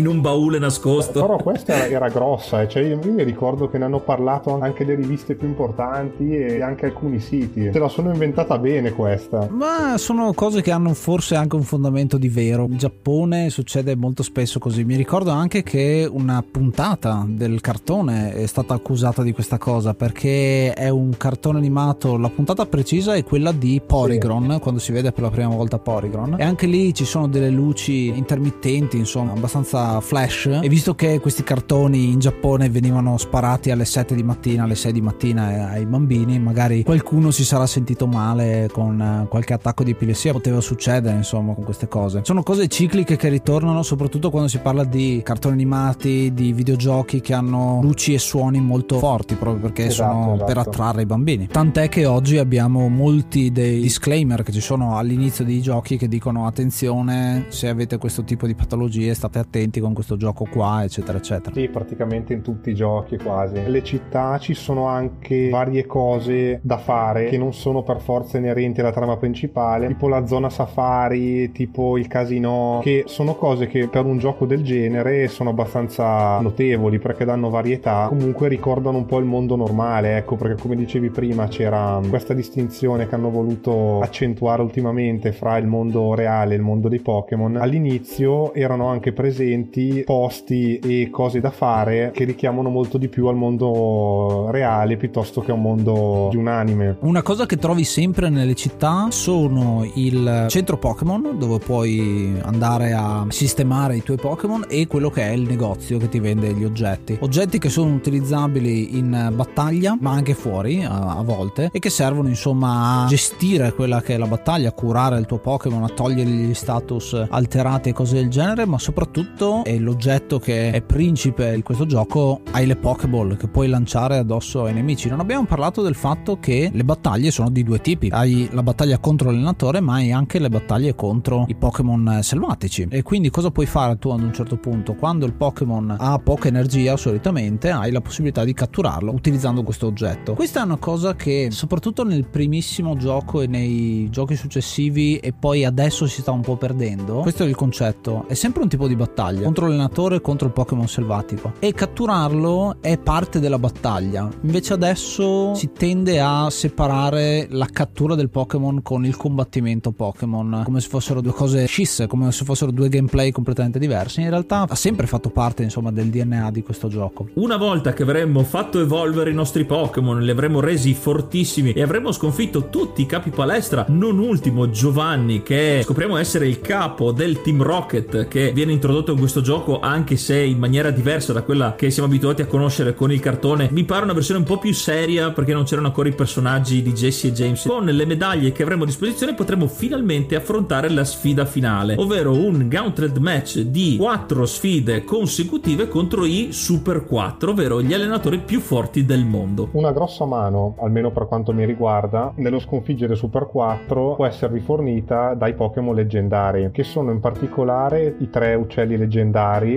in un baule nascosto. Però questa era grossa, eh. cioè io mi ricordo che ne hanno parlato anche le riviste più importanti e anche alcuni siti. Se la sono inventata bene questa. Ma sono cose che hanno forse anche un fondamento di vero. In Giappone succede molto spesso così. Mi ricordo anche che una puntata del cartone è stata accusata di questa cosa perché è un cartone animato. La puntata precisa è quella di Porygon, sì. quando si vede per la prima volta Porygon. E anche lì ci sono delle luci intermittenti, insomma, abbastanza flash. E visto che questi cartoni in Giappone venivano sparati alle 7 di mattina, alle 6 di mattina ai bambini, magari qualcuno si sarà sentito male con qualche attacco di epilessia. Poteva succedere, insomma, con queste cose. Sono cose cicliche che ritornano, soprattutto quando si parla di cartoni animati, di videogiochi che hanno luci e suoni molto forti, proprio perché esatto, sono esatto. per attrarre i bambini. Tant'è che oggi abbiamo molti dei disclaimer che ci sono all'inizio dei giochi che dicono attenzione se avete questo tipo di patologie state attenti con questo gioco qua eccetera eccetera. Sì, praticamente in tutti i giochi quasi. Nelle città ci sono anche varie cose da fare che non sono per forza inerenti alla trama principale, tipo la zona safari, tipo il casino, che sono cose che per un gioco del genere sono abbastanza notevoli perché danno varietà, comunque ricordano un po' il mondo normale, ecco perché come dicevi prima c'era questa distinzione che hanno voluto accentuare ultimamente fra il mondo reale e il mondo dei Pokémon. All'inizio erano anche presenti posti e cose da fare che richiamano molto di più al mondo reale piuttosto che a un mondo di un anime. Una cosa che trovi sempre nelle città sono il centro Pokémon dove puoi andare a sistemare i tuoi Pokémon e quello che è il negozio che ti vende gli oggetti. Oggetti che sono utilizzabili in battaglia ma anche fuori a, a volte e che servono insomma a gestire quella che è la battaglia, a curare il tuo Pokémon, a togliere gli status alterati e cose del genere, ma soprattutto è l'oggetto che è principe di questo gioco, hai le Pokéball che puoi lanciare addosso ai nemici. Non abbiamo parlato del fatto che le battaglie sono di due tipi. Hai la battaglia contro l'allenatore, ma hai anche le battaglie contro i Pokémon selvatici. E quindi cosa puoi fare tu ad un certo punto? Quando il Pokémon ha poca energia, solitamente hai la possibilità di catturarlo utilizzando questo oggetto. Questa è una cosa che soprattutto nel primissimo gioco e nei giochi successivi e poi adesso si sta un po' perdendo. Questo è il concetto. È sempre un tipo di battaglia battaglia contro l'allenatore e contro il Pokémon selvatico e catturarlo è parte della battaglia. Invece adesso si tende a separare la cattura del Pokémon con il combattimento Pokémon come se fossero due cose scisse, come se fossero due gameplay completamente diversi. In realtà ha sempre fatto parte insomma del DNA di questo gioco. Una volta che avremmo fatto evolvere i nostri Pokémon, li avremmo resi fortissimi e avremmo sconfitto tutti i capi palestra, non ultimo Giovanni che scopriamo essere il capo del Team Rocket che viene introdotto in questo gioco anche se in maniera diversa da quella che siamo abituati a conoscere con il cartone. Mi pare una versione un po' più seria perché non c'erano ancora i personaggi di Jesse e James. Con le medaglie che avremo a disposizione potremo finalmente affrontare la sfida finale, ovvero un Gauntlet match di 4 sfide consecutive contro i Super 4, ovvero gli allenatori più forti del mondo. Una grossa mano, almeno per quanto mi riguarda, nello sconfiggere Super 4 può esservi fornita dai Pokémon leggendari, che sono in particolare i tre uccelli leggendari,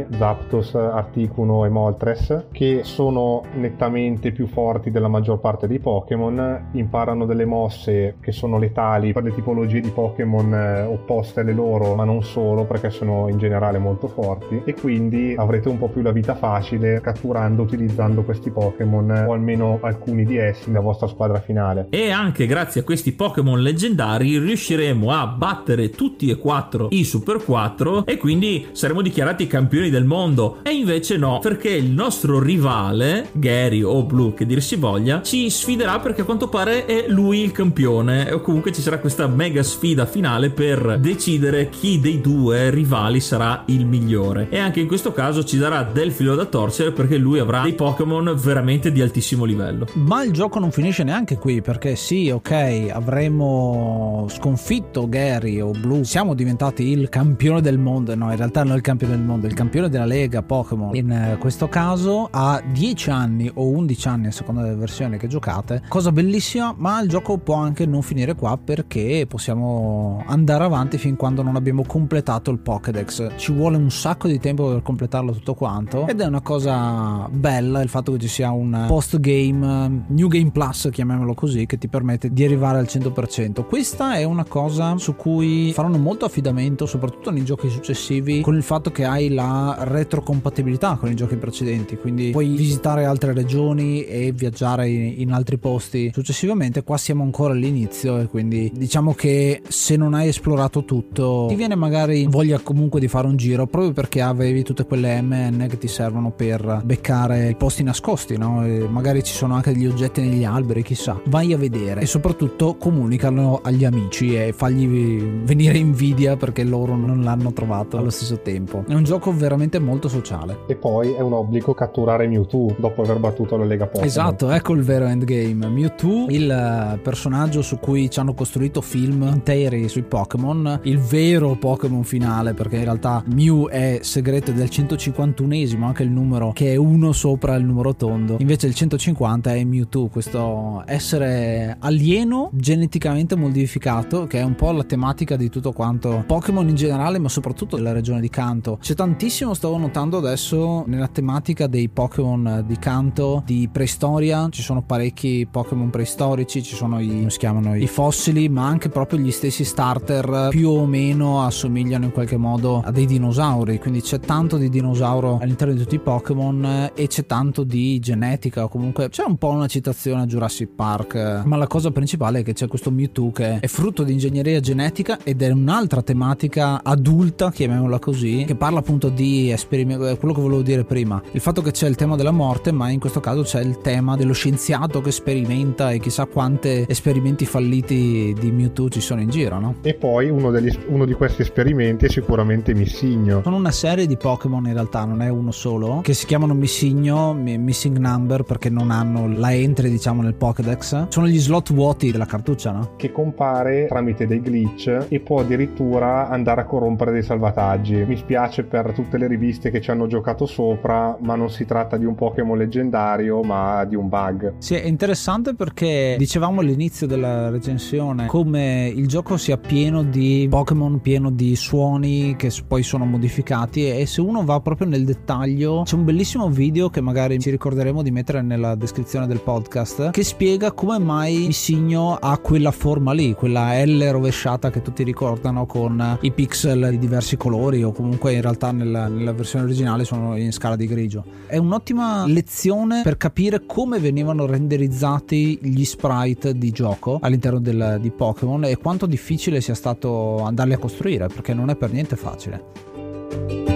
Zapdos, Articuno e Moltres, che sono nettamente più forti della maggior parte dei Pokémon, imparano delle mosse che sono letali per le tipologie di Pokémon eh, opposte alle loro, ma non solo, perché sono in generale molto forti, e quindi avrete un po' più la vita facile catturando, utilizzando questi Pokémon, o almeno alcuni di essi, nella vostra squadra finale. E anche grazie a questi Pokémon leggendari riusciremo a battere tutti e quattro i Super 4 e quindi saremo dichiarati campioni del mondo. E invece no, perché il nostro rivale, Gary o Blue che dir si voglia, ci sfiderà perché a quanto pare è lui il campione. O comunque ci sarà questa mega sfida finale per decidere chi dei due rivali sarà il migliore. E anche in questo caso ci darà del filo da torcere perché lui avrà dei Pokémon veramente di altissimo livello. Ma il gioco non finisce neanche qui perché sì, ok, avremo sconfitto Gary o Blue, siamo diventati il campione del mondo, no, in realtà non il campione del mondo, il campione della Lega Pokémon. In eh, questo caso ha 10 anni o 11 anni a seconda delle versioni che giocate. Cosa bellissima, ma il gioco può anche non finire qua perché possiamo andare avanti fin quando non abbiamo completato il Pokédex. Ci vuole un sacco di tempo per completarlo tutto quanto ed è una cosa bella il fatto che ci sia un post game, New Game Plus, chiamiamolo così, che ti permette di arrivare al 100%. Questa è una cosa su cui faranno molto affidamento, soprattutto nei giochi successivi, con il fatto che hai la retrocompatibilità con i giochi precedenti, quindi puoi visitare altre regioni e viaggiare in, in altri posti successivamente. Qua siamo ancora all'inizio e quindi diciamo che se non hai esplorato tutto, ti viene magari voglia comunque di fare un giro proprio perché avevi tutte quelle MN che ti servono per beccare i posti nascosti, no? E magari ci sono anche degli oggetti negli alberi, chissà. Vai a vedere e soprattutto comunicano agli amici e fagli venire invidia perché loro non l'hanno trovato allo stesso tempo. È un gioco veramente molto sociale. E poi è un obbligo catturare Mewtwo dopo aver battuto la Lega Pokémon. Esatto, ecco il vero endgame. Mewtwo, il eh, personaggio su cui ci hanno costruito film interi sui Pokémon, il vero Pokémon finale, perché in realtà Mew è segreto del 151esimo, anche il numero che è uno sopra il numero tondo. Invece il 150 è Mewtwo, questo essere alieno geneticamente modificato, che è un po' la tematica di tutto quanto Pokémon in generale, ma soprattutto della regione di Kanto. C'è tantissimo, stavo notando adesso, nella tematica dei Pokémon di Kanto, di preistoria, ci sono parecchi Pokémon preistorici, ci sono i, come si chiamano, i fossili, ma anche proprio gli stessi starter più o meno assomigliano in qualche modo a dei dinosauri, quindi c'è tanto di dinosauro all'interno di tutti i Pokémon e c'è tanto di genetica o comunque c'è un po' una citazione a Jurassic Park, ma la cosa principale è che c'è questo Mewtwo che è frutto di ingegneria genetica ed è un'altra tematica adulta, chiamiamola così, che parla appunto di esperimenti, quello che volevo dire prima, il fatto che c'è il tema della morte, ma in questo caso c'è il tema dello scienziato che sperimenta e chissà quante esperimenti falliti di Mewtwo ci sono in giro, no? E poi uno, degli, uno di questi esperimenti è sicuramente Missigno. Sono una serie di Pokémon in realtà, non è uno solo, che si chiamano Missigno, Missing Number perché non hanno la entry diciamo nel Pokédex. Sono gli slot vuoti della cartuccia, no? Che compare tramite dei glitch e può addirittura andare a corrompere dei salvataggi. Mi spiace per tutte le riviste che ci hanno giocato sopra, ma non si tratta di un Pokémon leggendario, ma di un bug. Sì, è interessante perché dicevamo all'inizio della recensione come il gioco sia pieno di Pokémon, pieno di suoni che poi sono modificati e se uno va proprio nel dettaglio c'è un bellissimo video che magari ci ricorderemo di mettere nella descrizione del podcast che spiega come mai Missigno ha quella forma lì, quella L rovesciata che tutti ricordano con i pixel di diversi colori o comunque in realtà realtà nella, nella versione originale sono in scala di grigio. È un'ottima lezione per capire come venivano renderizzati gli sprite di gioco all'interno del, di Pokémon e quanto difficile sia stato andarli a costruire, perché non è per niente facile.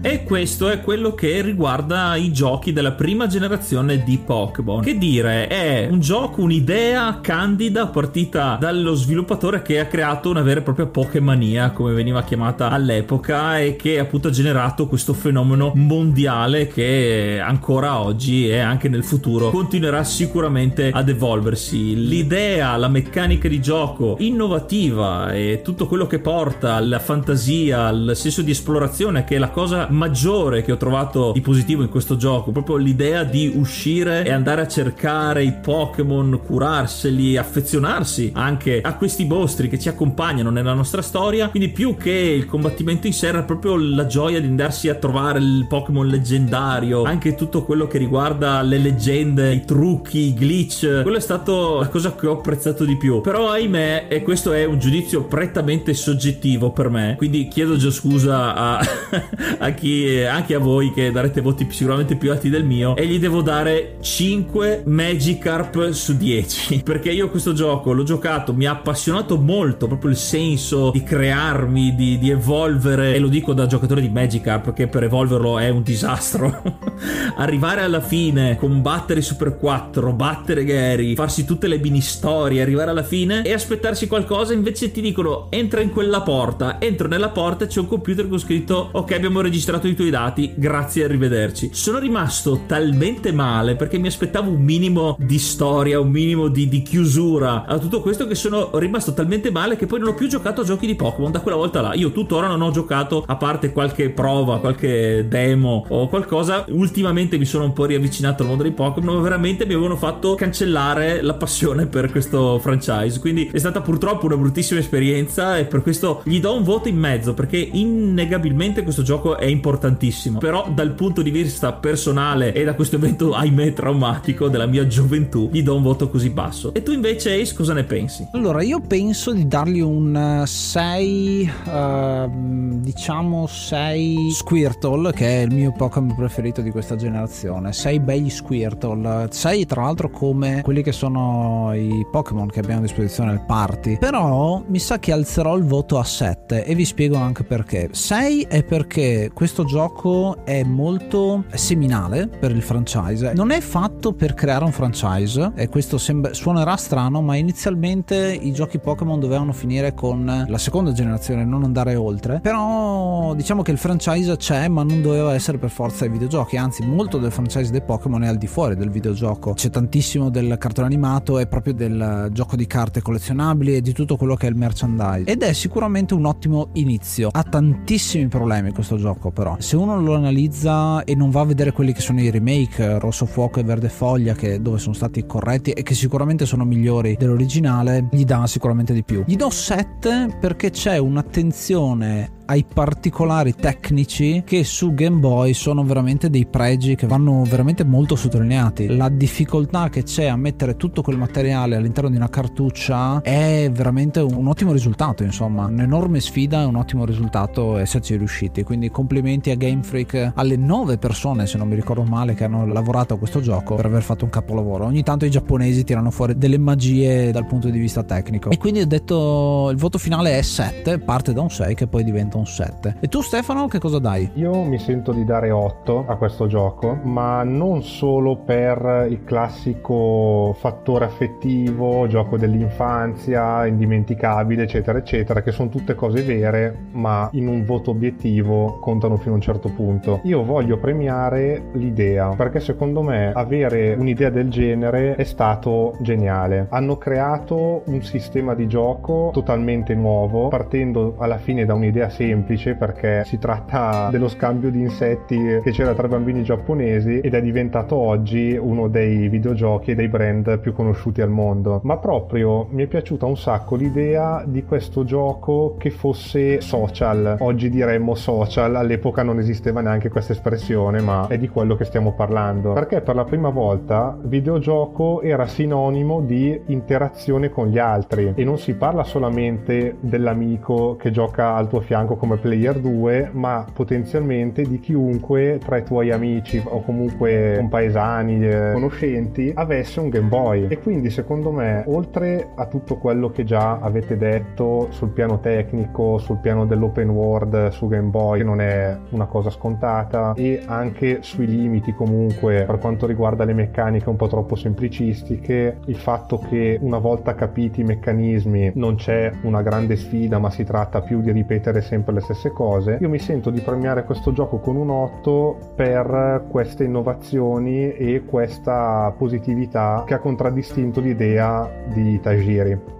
E questo è quello che riguarda i giochi della prima generazione di Pokémon. Che dire, è un gioco, un'idea candida partita dallo sviluppatore che ha creato una vera e propria Pokémania, come veniva chiamata all'epoca, e che appunto ha generato questo fenomeno mondiale che ancora oggi e anche nel futuro continuerà sicuramente ad evolversi. L'idea, la meccanica di gioco innovativa e tutto quello che porta alla fantasia, al senso di esplorazione, che è la cosa maggiore che ho trovato di positivo in questo gioco, proprio l'idea di uscire e andare a cercare i Pokémon, curarseli, affezionarsi anche a questi mostri che ci accompagnano nella nostra storia. Quindi più che il combattimento in sé era proprio la gioia di andarsi a trovare il Pokémon leggendario, anche tutto quello che riguarda le leggende, i trucchi, i glitch. Quello è stato la cosa che ho apprezzato di più. Però ahimè, e questo è un giudizio prettamente soggettivo per me, quindi chiedo già scusa a, a chi anche a voi che darete voti sicuramente più alti del mio, e gli devo dare 5 Magikarp su 10. Perché io questo gioco l'ho giocato, mi ha appassionato molto proprio il senso di crearmi, di, di evolvere, e lo dico da giocatore di Magikarp che per evolverlo è un disastro. Arrivare alla fine, combattere Super 4, battere Gary, farsi tutte le mini storie, arrivare alla fine e aspettarsi qualcosa, invece ti dicono entra in quella porta, entro nella porta c'è un computer con scritto ok abbiamo registrato registrato i tuoi dati, grazie, arrivederci. Sono rimasto talmente male perché mi aspettavo un minimo di storia, un minimo di, di chiusura a tutto questo che sono rimasto talmente male che poi non ho più giocato a giochi di Pokémon da quella volta là. Io tuttora non ho giocato, a parte qualche prova, qualche demo o qualcosa, ultimamente mi sono un po' riavvicinato al mondo dei Pokémon, ma veramente mi avevano fatto cancellare la passione per questo franchise. Quindi è stata purtroppo una bruttissima esperienza e per questo gli do un voto in mezzo perché innegabilmente questo gioco è importante importantissimo. Però dal punto di vista personale e da questo evento, ahimè, traumatico della mia gioventù, gli do un voto così basso. E tu invece, Ace, cosa ne pensi? Allora, io penso di dargli un 6, uh, uh, diciamo 6 Squirtle, che è il mio Pokémon preferito di questa generazione. 6 bei Squirtle. 6 tra l'altro come quelli che sono i Pokémon che abbiamo a disposizione al party. Però mi sa che alzerò il voto a 7 e vi spiego anche perché. 6 è perché questo questo gioco è molto seminale per il franchise. Non è fatto per creare un franchise e questo sembra, suonerà strano, ma inizialmente i giochi Pokémon dovevano finire con la seconda generazione, non andare oltre. Però diciamo che il franchise c'è, ma non doveva essere per forza i videogiochi, anzi molto del franchise dei Pokémon è al di fuori del videogioco. C'è tantissimo del cartone animato e proprio del gioco di carte collezionabili e di tutto quello che è il merchandise. Ed è sicuramente un ottimo inizio. Ha tantissimi problemi questo gioco, però. Se uno lo analizza e non va a vedere quelli che sono i remake Rosso Fuoco e Verde Foglia che, dove sono stati corretti e che sicuramente sono migliori dell'originale gli dà sicuramente di più. Gli do 7 perché c'è un'attenzione ai particolari tecnici che su Game Boy sono veramente dei pregi che vanno veramente molto sottolineati. La difficoltà che c'è a mettere tutto quel materiale all'interno di una cartuccia è veramente un ottimo risultato, insomma, un'enorme sfida e un ottimo risultato esserci riusciti. Quindi complimenti a Game Freak, alle nove persone, se non mi ricordo male, che hanno lavorato a questo gioco per aver fatto un capolavoro. Ogni tanto i giapponesi tirano fuori delle magie dal punto di vista tecnico. E quindi ho detto il voto finale è 7, parte da un 6 che poi diventa un 7. E tu Stefano che cosa dai? Io mi sento di dare 8 a questo gioco, ma non solo per il classico fattore affettivo, gioco dell'infanzia, indimenticabile, eccetera, eccetera, che sono tutte cose vere, ma in un voto obiettivo contano fino a un certo punto. Io voglio premiare l'idea, perché secondo me avere un'idea del genere è stato geniale. Hanno creato un sistema di gioco totalmente nuovo, partendo alla fine da un'idea semplice, perché si tratta dello scambio di insetti che c'era tra bambini giapponesi ed è diventato oggi uno dei videogiochi e dei brand più conosciuti al mondo. Ma proprio mi è piaciuta un sacco l'idea di questo gioco che fosse social. Oggi diremmo social, all'epoca non esisteva neanche questa espressione, ma è di quello che stiamo parlando. Perché per la prima volta videogioco era sinonimo di interazione con gli altri e non si parla solamente dell'amico che gioca al tuo fianco come player 2, ma potenzialmente di chiunque tra i tuoi amici o comunque compaesani, eh, conoscenti, avesse un Game Boy. E quindi secondo me, oltre a tutto quello che già avete detto sul piano tecnico, sul piano dell'open world su Game Boy, che non è una cosa scontata, e anche sui limiti comunque per quanto riguarda le meccaniche un po' troppo semplicistiche, il fatto che una volta capiti i meccanismi non c'è una grande sfida, ma si tratta più di ripetere sempre le stesse cose, io mi sento di premiare questo gioco con un 8 per queste innovazioni e questa positività che ha contraddistinto l'idea di Tajiri.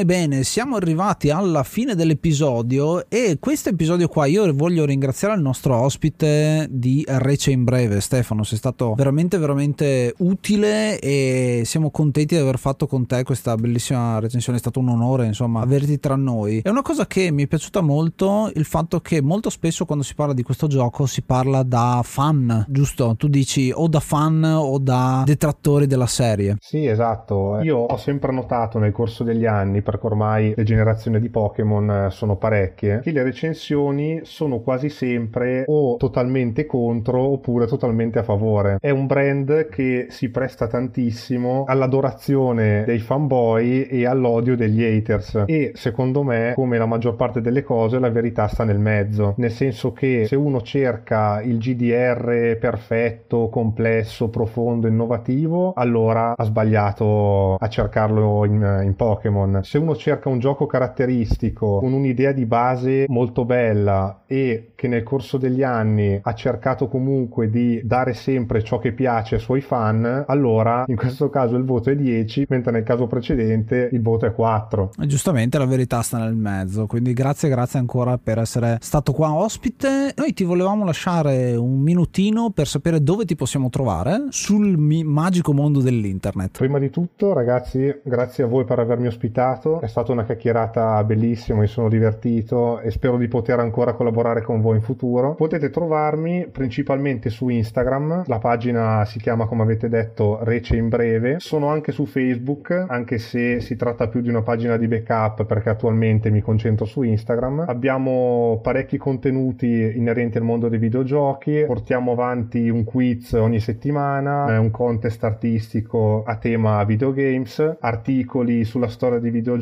Bene, bene, siamo arrivati alla fine dell'episodio e questo episodio qua io voglio ringraziare il nostro ospite di Rece in breve, Stefano, sei stato veramente, veramente utile e siamo contenti di aver fatto con te questa bellissima recensione, è stato un onore, insomma, averti tra noi. È una cosa che mi è piaciuta molto, il fatto che molto spesso quando si parla di questo gioco si parla da fan, giusto? Tu dici o da fan o da detrattori della serie. Sì, esatto. Io ho sempre notato nel corso degli anni, perché ormai le generazioni di Pokémon eh, sono parecchie, che le recensioni sono quasi sempre o totalmente contro oppure totalmente a favore. È un brand che si presta tantissimo all'adorazione dei fanboy e all'odio degli haters e secondo me, come la maggior parte delle cose, la verità sta nel mezzo, nel senso che se uno cerca il GDR perfetto, complesso, profondo, innovativo, allora ha sbagliato a cercarlo in, in Pokémon Pokémon. Se uno cerca un gioco caratteristico con un'idea di base molto bella e che nel corso degli anni ha cercato comunque di dare sempre ciò che piace ai suoi fan, allora in questo caso il voto è 10, mentre nel caso precedente il voto è 4. Giustamente la verità sta nel mezzo, quindi grazie, grazie ancora per essere stato qua ospite. Noi ti volevamo lasciare un minutino per sapere dove ti possiamo trovare sul magico mondo dell'internet. Prima di tutto, ragazzi, grazie a voi per avermi ospitato ospitato. È stata una chiacchierata bellissima, mi sono divertito e spero di poter ancora collaborare con voi in futuro. Potete trovarmi principalmente su Instagram, la pagina si chiama come avete detto Rece in breve. Sono anche su Facebook, anche se si tratta più di una pagina di backup perché attualmente mi concentro su Instagram. Abbiamo parecchi contenuti inerenti al mondo dei videogiochi, portiamo avanti un quiz ogni settimana, un contest artistico a tema videogames, articoli sulla storia di videogiochi,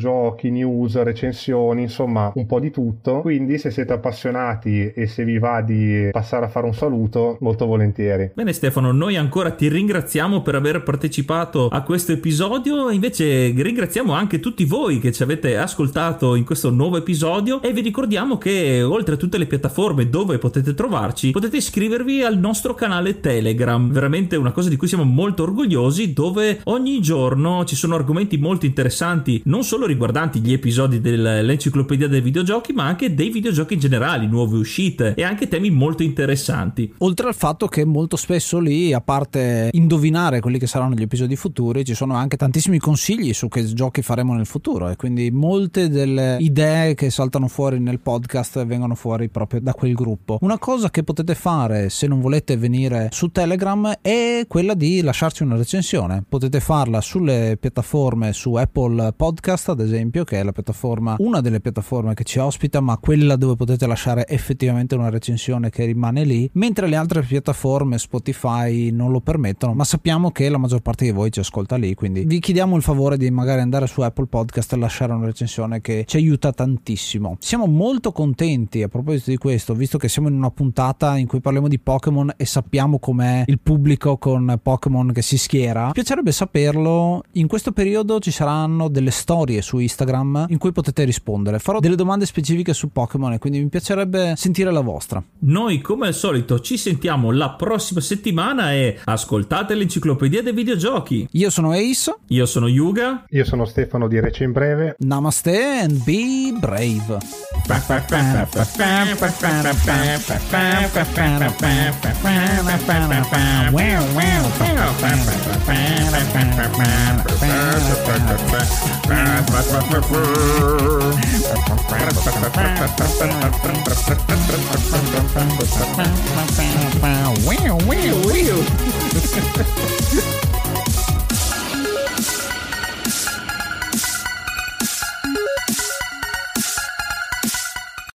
news, recensioni, insomma un po' di tutto. Quindi se siete appassionati e se vi va di passare a fare un saluto, molto volentieri. Bene Stefano, noi ancora ti ringraziamo per aver partecipato a questo episodio invece ringraziamo anche tutti voi che ci avete ascoltato in questo nuovo episodio e vi ricordiamo che oltre a tutte le piattaforme dove potete trovarci, potete iscrivervi al nostro canale Telegram, veramente una cosa di cui siamo molto orgogliosi dove ogni giorno ci sono argomenti molto interessanti non solo riguardanti gli episodi dell'enciclopedia dei videogiochi, ma anche dei videogiochi in generale, nuove uscite e anche temi molto interessanti. Oltre al fatto che molto spesso lì, a parte indovinare quelli che saranno gli episodi futuri, ci sono anche tantissimi consigli su che giochi faremo nel futuro e quindi molte delle idee che saltano fuori nel podcast vengono fuori proprio da quel gruppo. Una cosa che potete fare se non volete venire su Telegram è quella di lasciarci una recensione. Potete farla sulle piattaforme su Apple Podcast, ad esempio, che è la piattaforma, una delle piattaforme che ci ospita, ma quella dove potete lasciare effettivamente una recensione che rimane lì, mentre le altre piattaforme Spotify non lo permettono, ma sappiamo che la maggior parte di voi ci ascolta lì, quindi vi chiediamo il favore di magari andare su Apple Podcast e lasciare una recensione che ci aiuta tantissimo. Siamo molto contenti a proposito di questo, visto che siamo in una puntata in cui parliamo di Pokémon e sappiamo com'è il pubblico con Pokémon che si schiera. Piacerebbe saperlo. In questo periodo ci saranno delle storie su Instagram in cui potete rispondere. Farò delle domande specifiche su Pokémon e quindi mi piacerebbe sentire la vostra. Noi come al solito ci sentiamo la prossima settimana e ascoltate l'enciclopedia dei videogiochi. Io sono Ace. Io sono Yuga. Io sono Stefano di Rece in Breve. Namaste and be brave. Wow, wow, wow.